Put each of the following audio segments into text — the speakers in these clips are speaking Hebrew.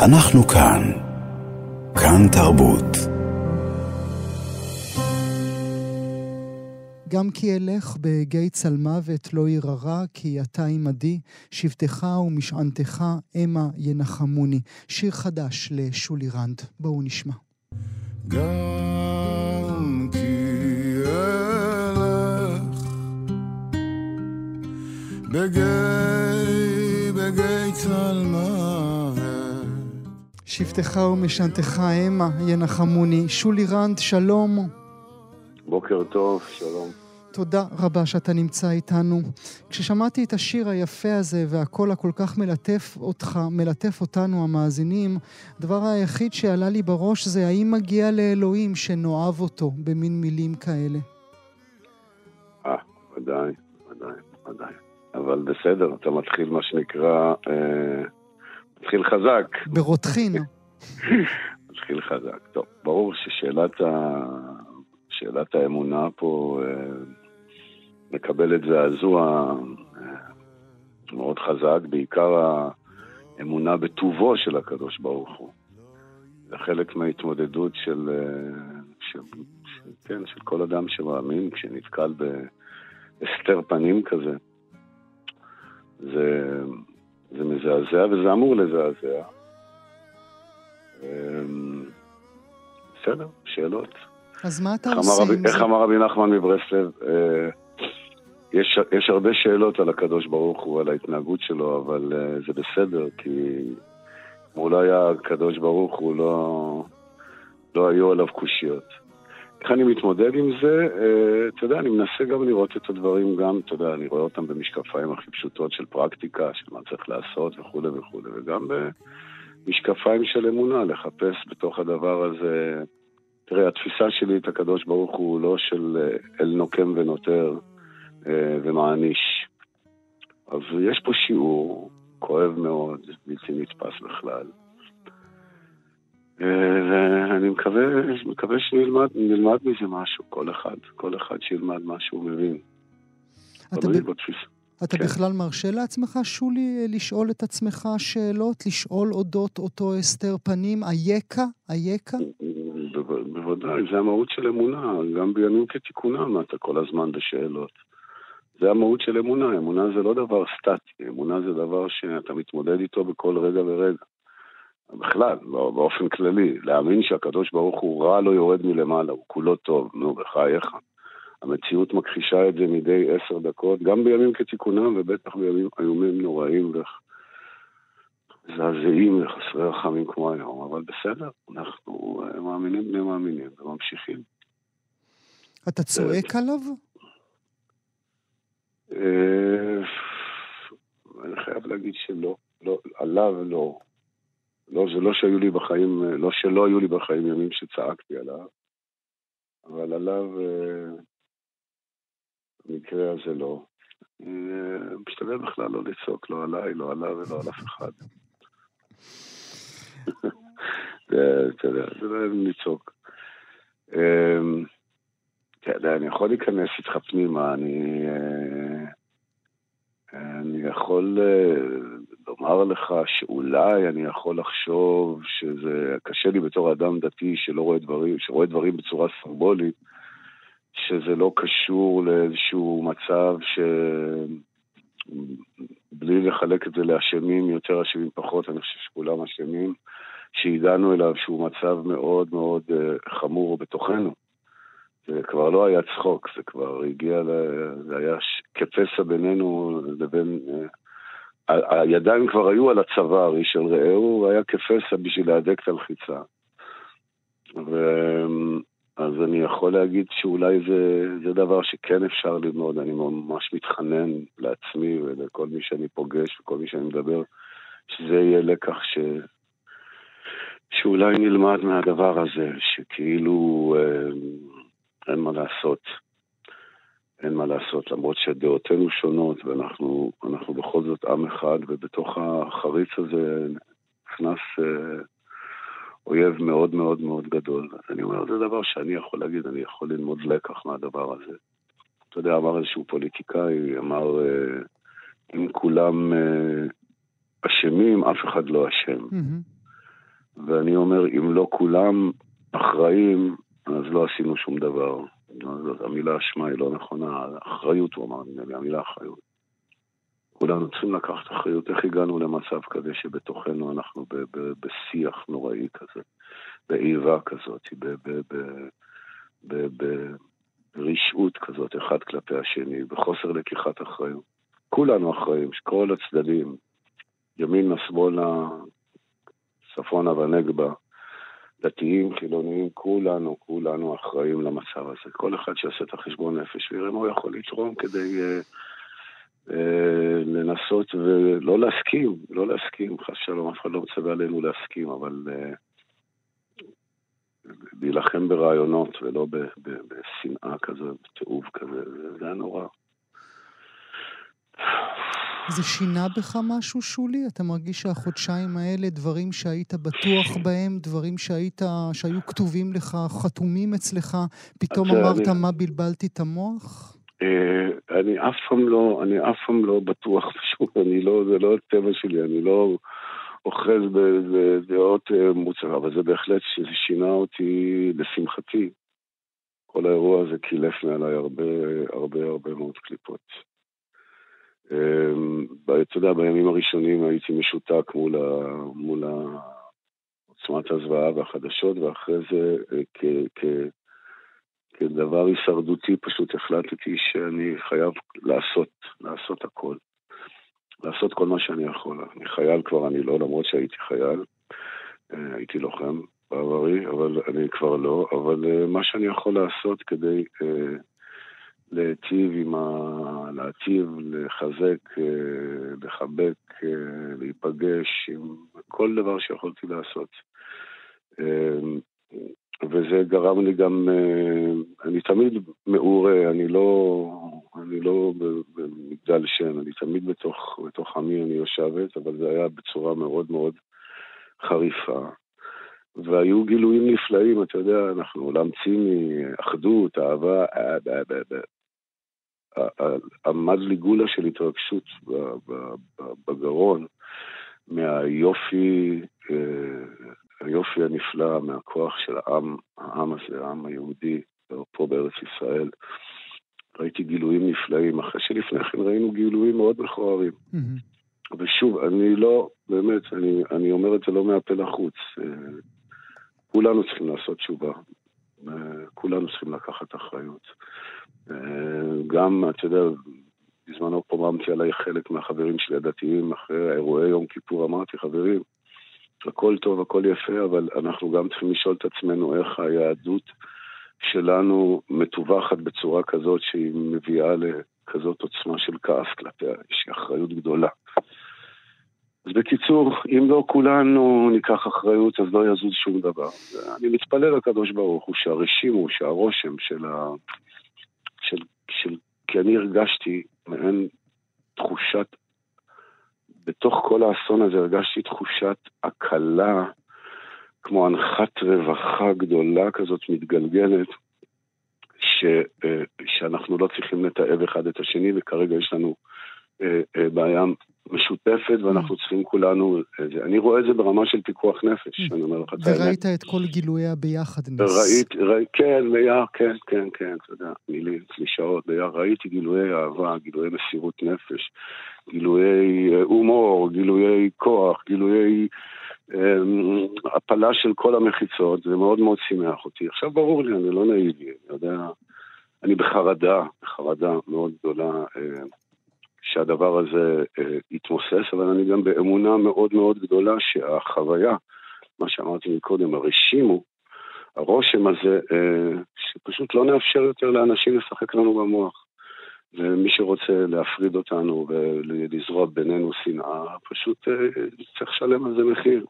אנחנו כאן. כאן תרבות. גם כי אלך בגיא צלמוות לא יררה, כי אתה עמדי, שבטך ומשענתך המה ינחמוני. שיר חדש לשולי רנד. בואו נשמע. גם כי אלך בגיא, בגיא צלמוות. שבטך ומשענתך המה ינחמוני. שולי רנד, שלום. בוקר טוב, שלום. תודה רבה שאתה נמצא איתנו. כששמעתי את השיר היפה הזה והקול הכל כך מלטף אותך, מלטף אותנו המאזינים, הדבר היחיד שעלה לי בראש זה האם מגיע לאלוהים שנאהב אותו במין מילים כאלה. אה, ודאי, ודאי, ודאי. אבל בסדר, אתה מתחיל מה שנקרא, אה, מתחיל חזק. ברותחין. מתחיל חזק. טוב, ברור ששאלת ה... שאלת האמונה פה אה, מקבלת זעזוע אה, מאוד חזק, בעיקר האמונה בטובו של הקדוש ברוך הוא. זה חלק מההתמודדות של, אה, של, של, כן, של כל אדם שמאמין כשנתקל בהסתר פנים כזה. זה, זה מזעזע וזה אמור לזעזע. בסדר, שאלות. אז מה אתה עושה עם זה? איך אמר רבי נחמן מברסלב? אה, יש, יש הרבה שאלות על הקדוש ברוך הוא, על ההתנהגות שלו, אבל אה, זה בסדר, כי אם הוא לא היה הקדוש ברוך הוא, לא, לא היו עליו קושיות. איך אני מתמודד עם זה? אה, אתה יודע, אני מנסה גם לראות את הדברים, גם, אתה יודע, אני רואה אותם במשקפיים הכי פשוטות של פרקטיקה, של מה צריך לעשות וכולי וכולי, וגם במשקפיים של אמונה, לחפש בתוך הדבר הזה תראה, התפיסה שלי את הקדוש ברוך הוא לא של אה, אל נוקם ונותר אה, ומעניש. אז יש פה שיעור כואב מאוד, בלתי נתפס בכלל. אה, ואני מקווה, מקווה שנלמד נלמד מזה משהו, כל אחד, כל אחד שילמד מה שהוא מבין. אתה, ב... בתפיסה. אתה כן. בכלל מרשה לעצמך, שולי, לשאול את עצמך שאלות? לשאול אודות אותו הסתר פנים? אייכה? אייכה? בו- בוודאי, זה המהות של אמונה, גם בימים כתיקונם אתה כל הזמן בשאלות. זה המהות של אמונה, אמונה זה לא דבר סטטי, אמונה זה דבר שאתה מתמודד איתו בכל רגע ורגע. בכלל, בא- באופן כללי, להאמין שהקדוש ברוך הוא רע לא יורד מלמעלה, הוא כולו טוב, נו, בחייך. המציאות מכחישה את זה מדי עשר דקות, גם בימים כתיקונם ובטח בימים איומים נוראים ומזעזעים וחסרי רחמים כמו היום, אבל בסדר, אנחנו אה, מאמינים בני מאמינים וממשיכים. אתה צועק עליו? אה, אני חייב להגיד שלא, לא, עליו לא. לא, זה לא שהיו לי בחיים, אה, לא שלא היו לי בחיים ימים שצעקתי עליו, אבל עליו, אה, במקרה הזה לא. משתדל בכלל לא לצעוק, לא עליי, לא עליו ולא על אף אחד. זה, אתה יודע, זה לא לצעוק. אה, אתה יודע, אני יכול להיכנס איתך פנימה, אני... אה, אני יכול אה, לומר לך שאולי אני יכול לחשוב שזה קשה לי בתור אדם דתי שלא רואה דברים, שרואה דברים בצורה סרבולית, שזה לא קשור לאיזשהו מצב ש... בלי לחלק את זה לאשמים, יותר אשמים פחות, אני חושב שכולם אשמים, שהגענו אליו שהוא מצב מאוד מאוד אה, חמור בתוכנו. זה כבר לא היה צחוק, זה כבר הגיע, ל... זה היה כפסע בינינו לבין... אה, הידיים כבר היו על הצוואר, איש של רעהו, והיה כפסע בשביל להדק את הלחיצה. ו... אז אני יכול להגיד שאולי זה, זה דבר שכן אפשר ללמוד, אני ממש מתחנן לעצמי ולכל מי שאני פוגש וכל מי שאני מדבר, שזה יהיה לקח ש... שאולי נלמד מהדבר הזה, שכאילו אה, אין מה לעשות. אין מה לעשות, למרות שדעותינו שונות ואנחנו אנחנו בכל זאת עם אחד, ובתוך החריץ הזה נכנס אה, אויב מאוד מאוד מאוד גדול. אז אני אומר, זה דבר שאני יכול להגיד, אני יכול ללמוד לקח מהדבר הזה. אתה יודע, אמר איזשהו פוליטיקאי, אמר, אה, אם כולם אה, אשמים, אף אחד לא אשם. ואני אומר, אם לא כולם אחראים, אז לא עשינו שום דבר. המילה אשמה היא לא נכונה, אחריות הוא אמר, נדמה לי, המילה אחריות. כולנו צריכים לקחת אחריות איך הגענו למצב כזה שבתוכנו אנחנו ב- ב- בשיח נוראי כזה, באיבה כזאת, ברשעות כזאת אחד כלפי השני, בחוסר לקיחת אחריות. כולנו אחראים, כל הצדדים, ימינה, שמאלה, צפונה ונגבה, דתיים, חילוניים, כולנו, כולנו אחראים למצב הזה. כל אחד שיעשה את החשבון נפש ויראה מה הוא יכול לתרום כדי uh, לנסות ולא להסכים, לא להסכים, חס ושלום, אף אחד לא מצווה עלינו להסכים, אבל uh, להילחם ברעיונות ולא בשנאה כזו, בתיעוב כזה, זה היה נורא. זה שינה בך משהו, שולי? אתה מרגיש שהחודשיים האלה, דברים שהיית בטוח בהם, דברים שהיית, שהיו כתובים לך, חתומים אצלך, פתאום אמרת אני... מה בלבלתי את המוח? אה, אני אף פעם לא, אני אף פעם לא בטוח, פשוט, אני לא, זה לא הטבע שלי, אני לא אוחז בדעות אה, מוצרה, אבל זה בהחלט שזה שינה אותי לשמחתי. כל האירוע הזה קילף מעליי הרבה, הרבה, הרבה מאוד קליפות. אמ, אתה יודע, בימים הראשונים הייתי משותק מול, ה, מול עוצמת הזוועה והחדשות, ואחרי זה אה, כ, כ, כדבר הישרדותי פשוט החלטתי שאני חייב לעשות, לעשות הכל. לעשות כל מה שאני יכול. אני חייל כבר, אני לא, למרות שהייתי חייל, אה, הייתי לוחם בעברי, אבל אני כבר לא, אבל אה, מה שאני יכול לעשות כדי להיטיב עם ה... להטיב, לחזק, אה, לחבק, אה, להיפגש עם כל דבר שיכולתי לעשות. אה, וזה גרם לי גם, אני תמיד מעורה, אני לא, אני לא במגדל שן, אני תמיד בתוך, בתוך עמי אני יושבת, אבל זה היה בצורה מאוד מאוד חריפה. והיו גילויים נפלאים, אתה יודע, אנחנו עולם ציני, אחדות, אהבה, עמד לי גולה של התרגשות בגרון מהיופי, אה, היופי הנפלא, מהכוח של העם, העם הזה, העם היהודי, פה בארץ ישראל. ראיתי גילויים נפלאים, אחרי שלפני כן ראינו גילויים מאוד מכוערים. Mm-hmm. ושוב, אני לא, באמת, אני, אני אומר את זה לא מהפה לחוץ. אה, כולנו צריכים לעשות תשובה. אה, כולנו צריכים לקחת אחריות. גם, אתה יודע, בזמנו פוממתי עליי חלק מהחברים שלי הדתיים אחרי אירועי יום כיפור, אמרתי, חברים, הכל טוב, הכל יפה, אבל אנחנו גם צריכים לשאול את עצמנו איך היהדות שלנו מטווחת בצורה כזאת שהיא מביאה לכזאת עוצמה של כעס כלפיה, יש אחריות גדולה. אז בקיצור, אם לא כולנו ניקח אחריות, אז לא יזוז שום דבר. אני מתפלל לקדוש ברוך הוא שהרשימו, שהרושם של, ה... של, של... כי אני הרגשתי מעין תחושת, בתוך כל האסון הזה הרגשתי תחושת הקלה, כמו הנחת רווחה גדולה כזאת מתגלגלת, ש, אה, שאנחנו לא צריכים לתעב אחד את השני, וכרגע יש לנו אה, אה, בעיה משותפת, ואנחנו mm. צריכים כולנו... אני רואה את זה ברמה של פיקוח נפש, mm. אני אומר לך את האמת. וראית את כל גילויי הביחד ראית, כן, ביחד, כן, כן, כן, אתה יודע, מילים, קלישאות, ביחד. ראיתי גילויי אהבה, גילויי מסירות נפש, גילויי אה, הומור, גילויי כוח, גילויי אמ, הפלה של כל המחיצות, זה מאוד מאוד שימח אותי. עכשיו ברור לי, אני לא נאיבי, אני יודע, אני בחרדה, בחרדה מאוד גדולה. שהדבר הזה אה, יתמוסס, אבל אני גם באמונה מאוד מאוד גדולה שהחוויה, מה שאמרתי מקודם, הרשימו, הרושם הזה, אה, שפשוט לא נאפשר יותר לאנשים לשחק לנו במוח. ומי שרוצה להפריד אותנו ולזרוע בינינו שנאה, פשוט אה, צריך לשלם על זה מחיר.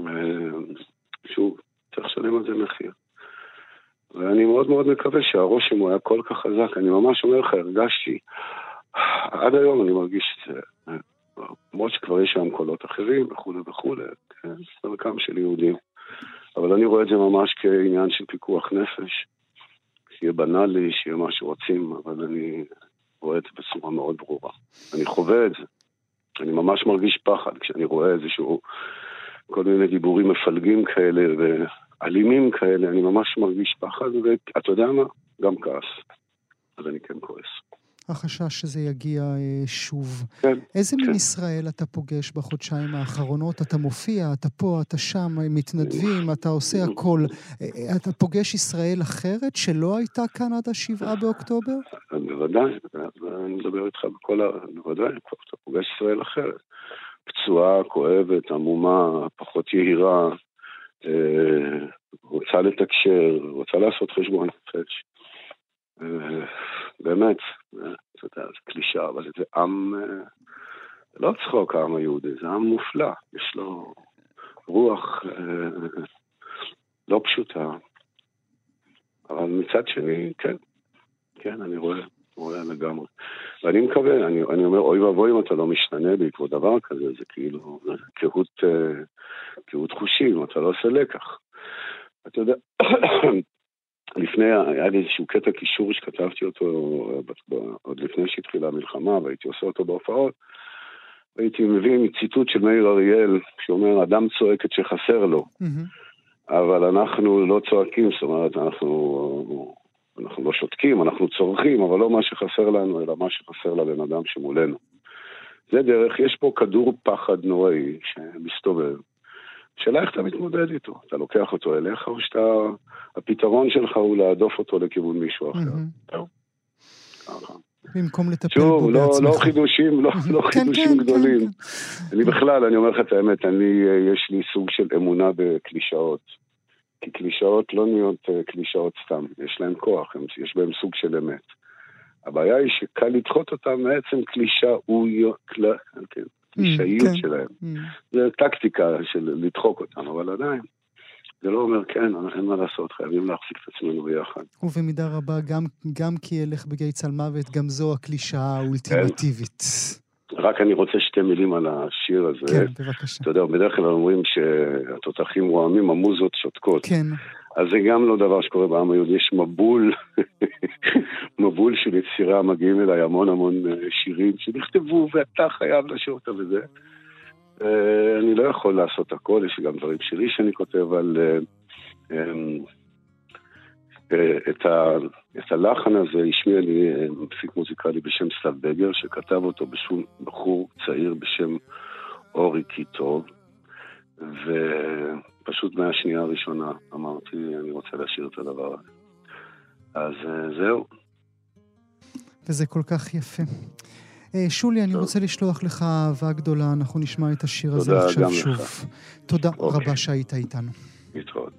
אה, שוב, צריך לשלם על זה מחיר. ואני מאוד מאוד מקווה שהרושם הוא היה כל כך חזק. אני ממש אומר לך, הרגשתי עד היום אני מרגיש את זה, למרות שכבר יש שם קולות אחרים וכולי וכולי, כן, דרכם של יהודים. אבל אני רואה את זה ממש כעניין של פיקוח נפש, שיהיה בנאלי, שיהיה מה שרוצים, אבל אני רואה את זה בצורה מאוד ברורה. אני חווה את זה. אני ממש מרגיש פחד כשאני רואה איזשהו כל מיני דיבורים מפלגים כאלה ואלימים כאלה, אני ממש מרגיש פחד, ואתה יודע מה? גם כעס. אז אני כן כועס. החשש שזה יגיע אה, שוב. כן. איזה כן. מין ישראל אתה פוגש בחודשיים האחרונות? אתה מופיע, אתה פה, אתה שם, מתנדבים, אתה עושה הכל. אה, אה, אתה פוגש ישראל אחרת שלא הייתה כאן עד השבעה באוקטובר? בוודאי, אני מדבר איתך בכל ה... בוודאי, אתה פוגש ישראל אחרת. פצועה, כואבת, עמומה, פחות יהירה, אה, רוצה לתקשר, רוצה לעשות חשבון נפש. אה, באמת, אה, אתה יודע, זה קלישה, אבל זה עם, אה, זה לא צחוק העם היהודי, זה עם מופלא, יש לו רוח אה, לא פשוטה, אבל מצד שני, כן, כן, אני רואה, רואה לגמרי. ואני מקווה, אני, אני אומר, אוי ואבוי אם אתה לא משתנה בעקבות דבר כזה, זה כאילו, זה קהות, אה, קהות חושים, אתה לא עושה לקח. אתה יודע, לפני, היה לי איזשהו קטע קישור שכתבתי אותו אה, עוד לפני שהתחילה המלחמה, והייתי עושה אותו בהופעות. הייתי מביא ציטוט של מאיר אריאל, שאומר, אדם צועק את שחסר לו, מהמם. אבל אנחנו לא צועקים, זאת אומרת, אנחנו, אנחנו לא שותקים, אנחנו צורכים, אבל לא מה שחסר לנו, אלא מה שחסר לבן אדם שמולנו. זה דרך, יש פה כדור פחד נוראי שמסתובב. השאלה איך אתה מתמודד איתו. אתה לוקח אותו אליך, או שאתה... הפתרון שלך הוא להדוף אותו לכיוון מישהו אחר. מהמם. זהו. ככה. במקום לטפל בו שוב, לא, בעצמך. לא חידושים, לא, לא כן, חידושים כן, גדולים. כן, אני בכלל, אני אומר לך את האמת, אני, יש לי סוג של אמונה בקלישאות. כי קלישאות לא נהיות אה, קלישאות סתם, יש להן כוח, יש בהן סוג של אמת. הבעיה היא שקל לדחות אותם מעצם קלישאויות, קל- כן, קלישאיות כן. שלהם. מהמם. זה טקטיקה של לדחוק אותם, אבל עדיין, זה לא אומר כן, אין מה לעשות, חייבים להחזיק את עצמנו ביחד. ובמידה רבה, גם, גם כי ילך בגיא צלמוות, גם זו הקלישאה האולטימטיבית. רק אני רוצה שתי מילים על השיר הזה. כן, בבקשה. אתה יודע, בדרך כלל אומרים שהתותחים רועמים, המוזות שותקות. כן, אז זה גם לא דבר שקורה בעם היהודי, יש מבול, מבול של יצירה, מגיעים אליי המון המון אה, שירים שנכתבו ואתה חייב לשיר אותם וזה. אה, אני לא יכול לעשות הכל, יש גם דברים שלי שאני כותב, אבל אה, אמ, את, ה, את הלחן הזה השמיע לי מפיק מוזיקלי בשם סתיו בגר, שכתב אותו בשום בחור צעיר בשם אורי קיטוב, ופשוט מהשנייה הראשונה אמרתי, אני רוצה להשאיר את הדבר הזה. אז אה, זהו. וזה כל כך יפה. אה, שולי, אני. רוצה לשלוח לך אהבה גדולה, אנחנו נשמע את השיר הזה תודה עכשיו. שוב. תודה אוקיי. רבה שהיית איתנו. להתראות.